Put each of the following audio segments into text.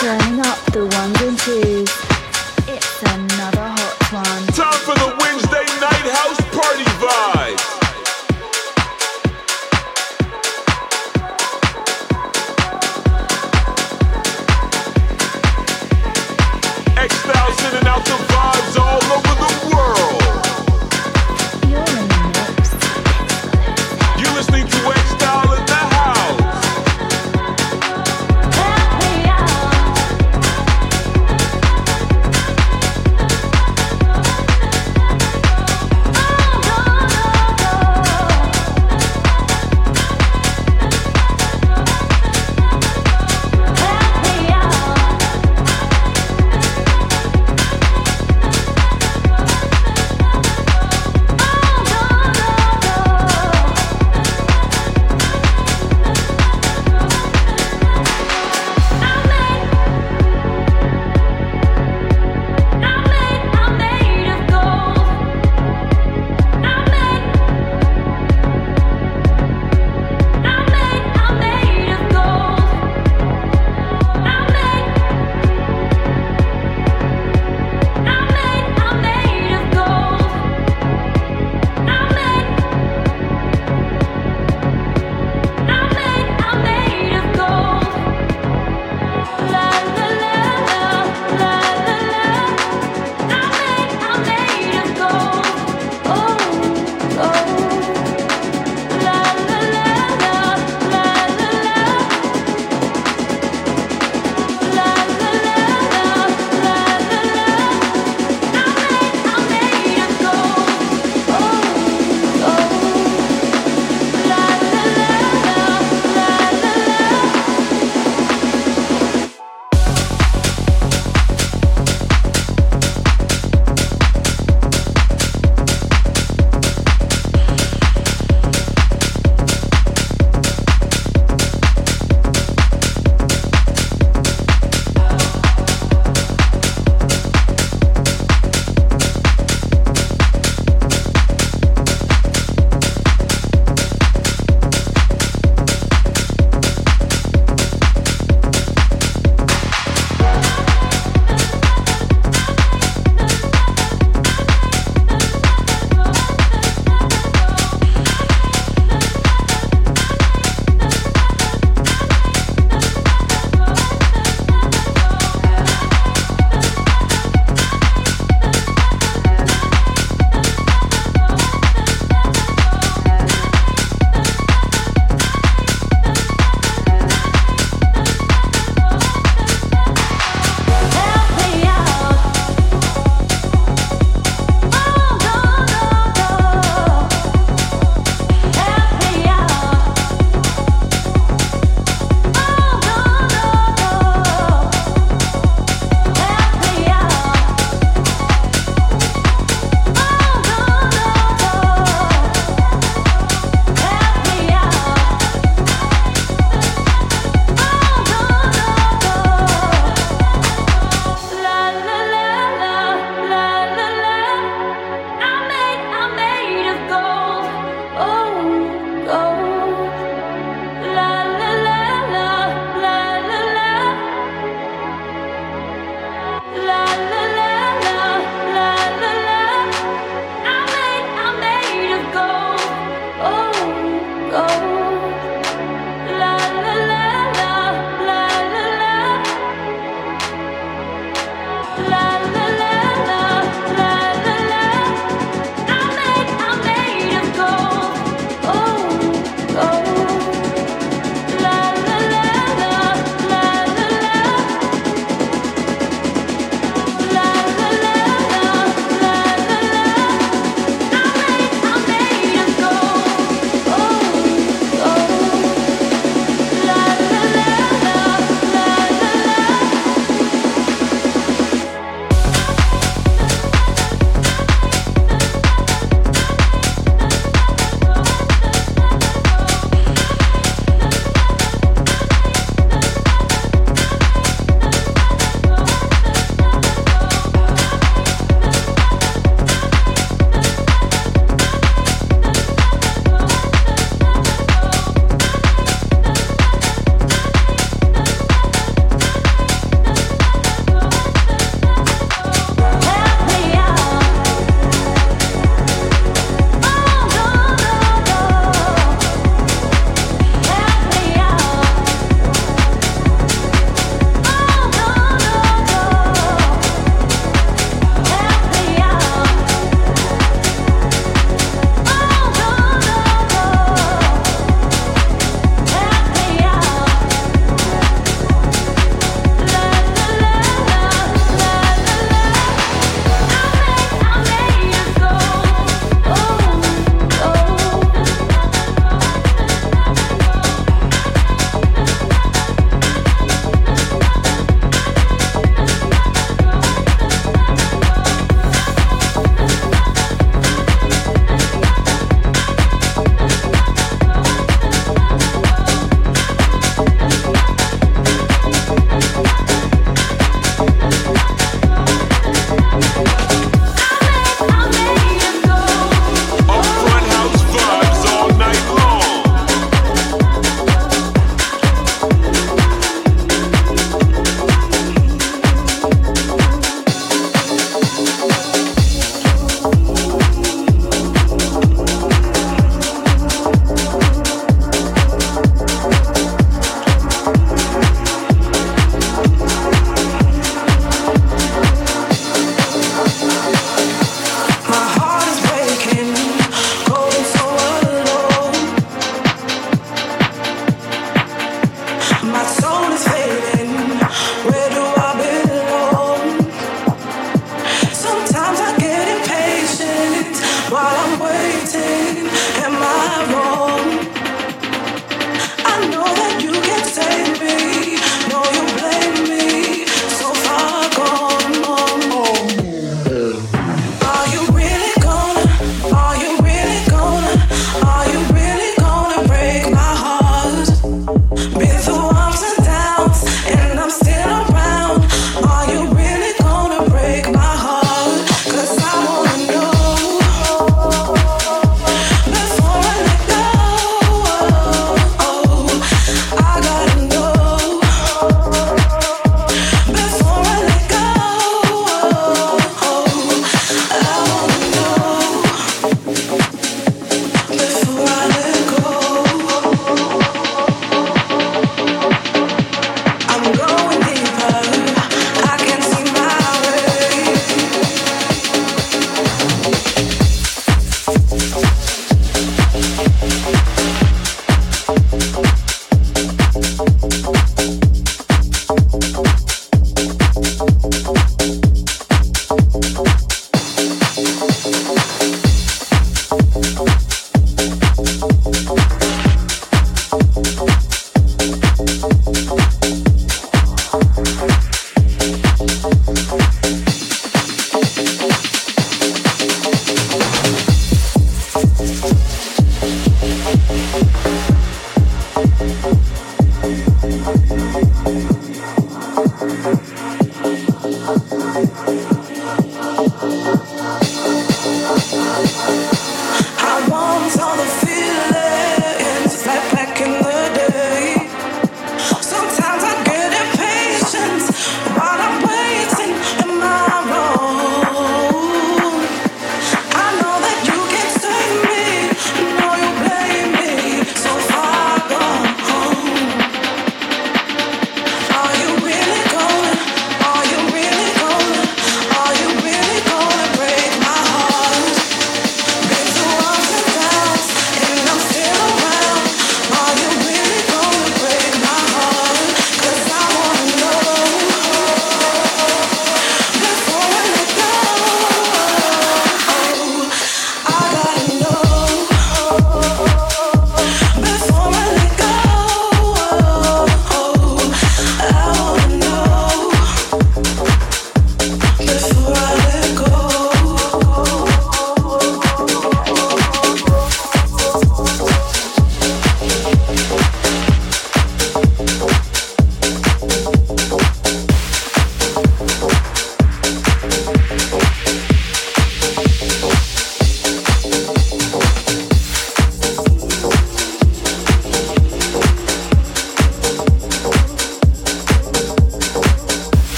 Turn up the ones and twos. It's another hot one. Time for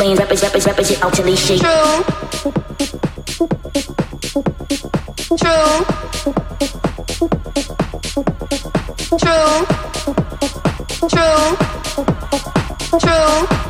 Laying rappers, rappers, rappers, it out till they shake. True. True. True. True. True.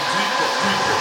deeper, deeper.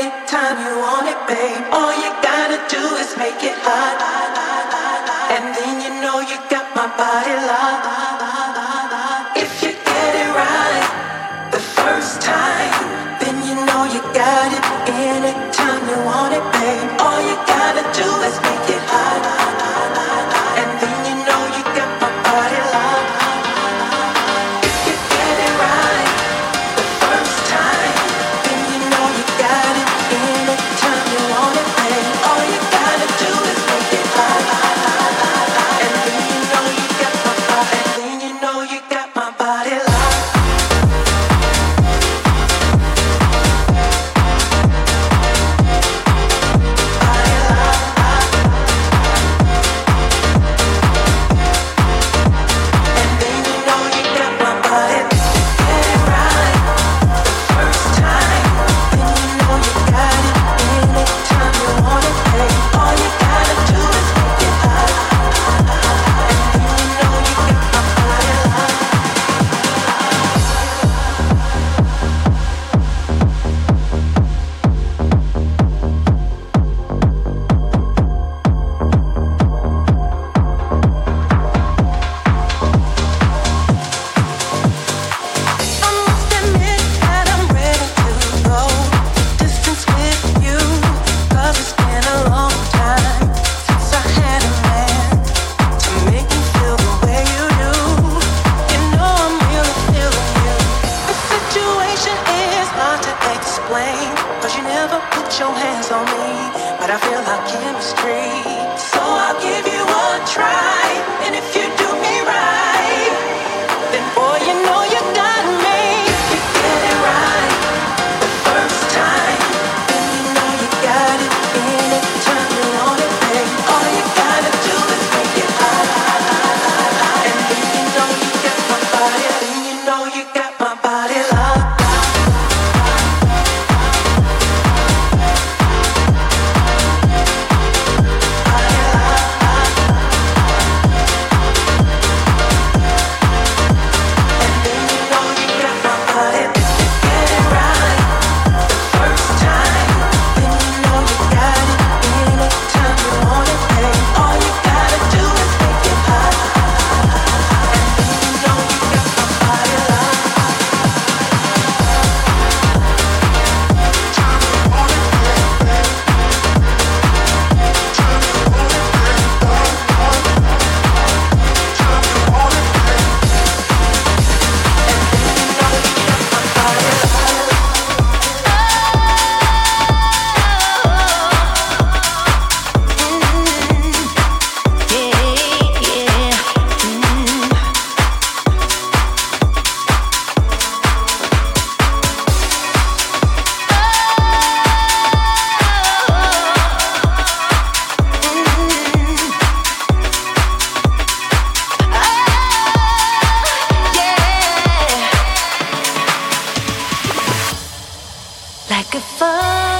anytime you want it, babe. All you gotta do is make it hot. And then you know you got my body locked. could fall.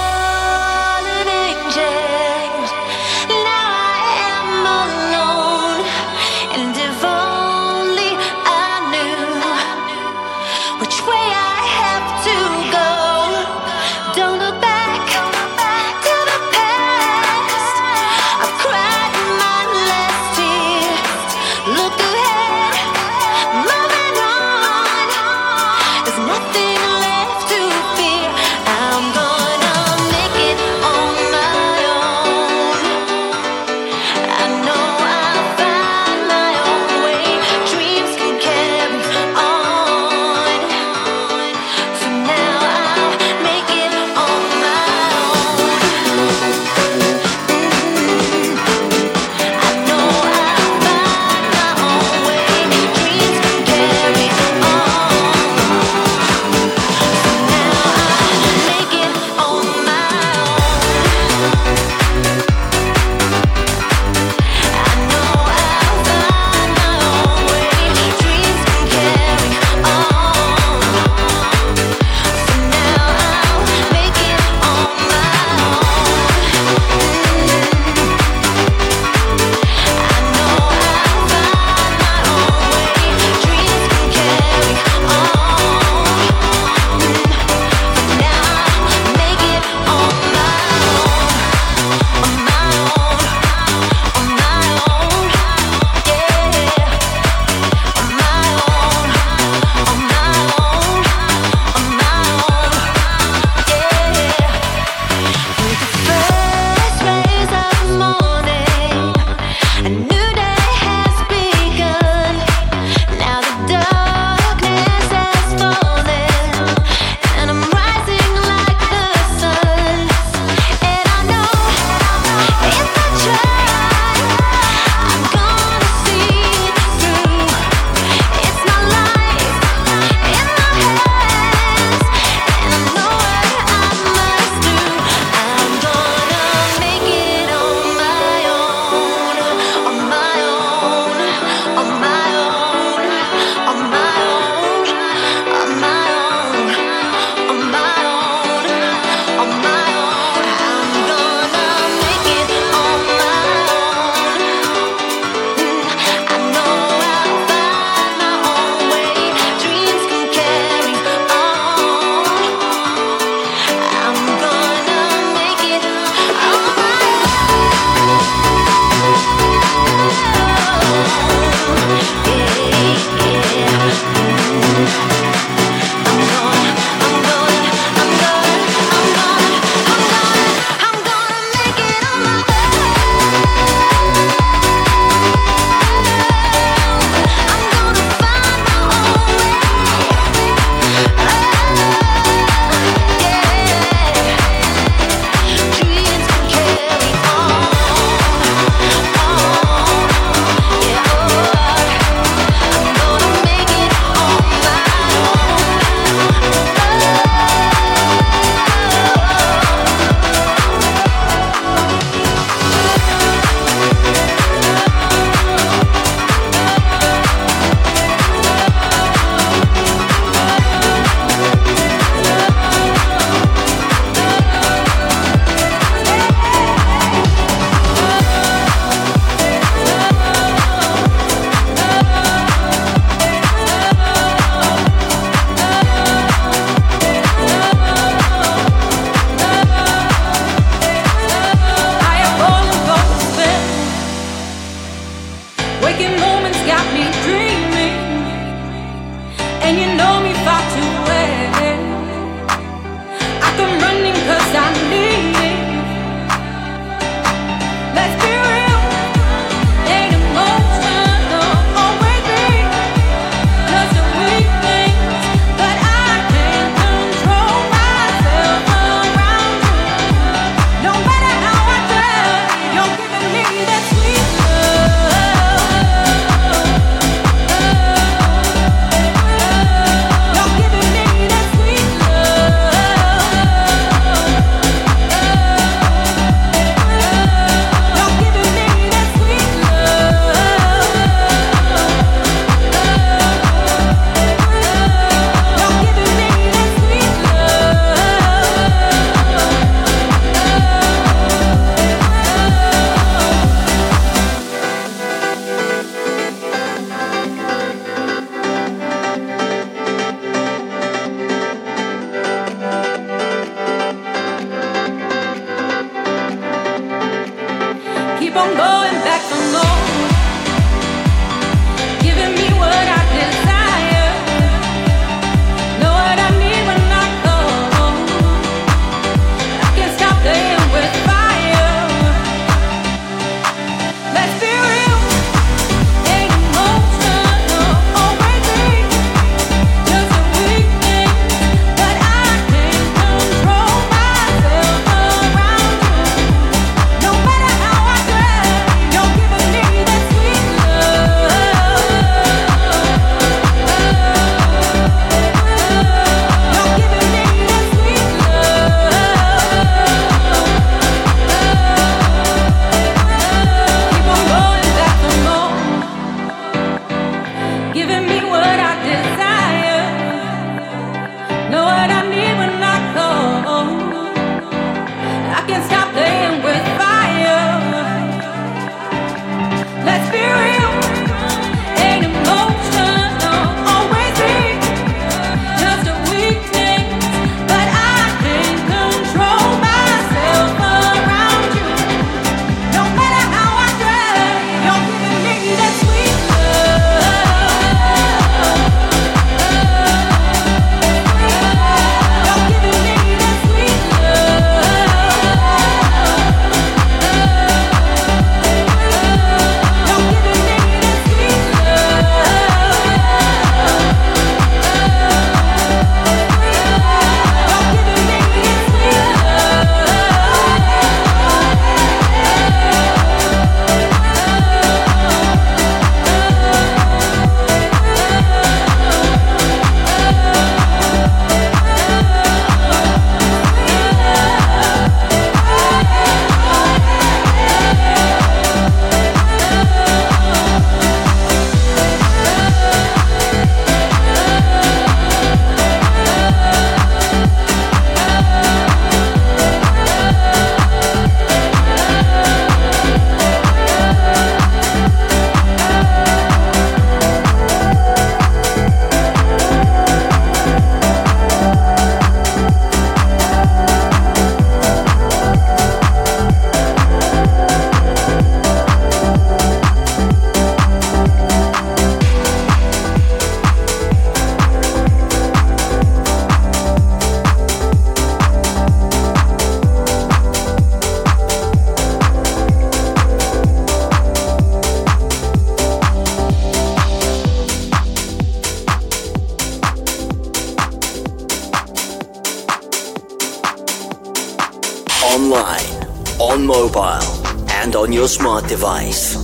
Device.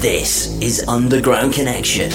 This is Underground Connection.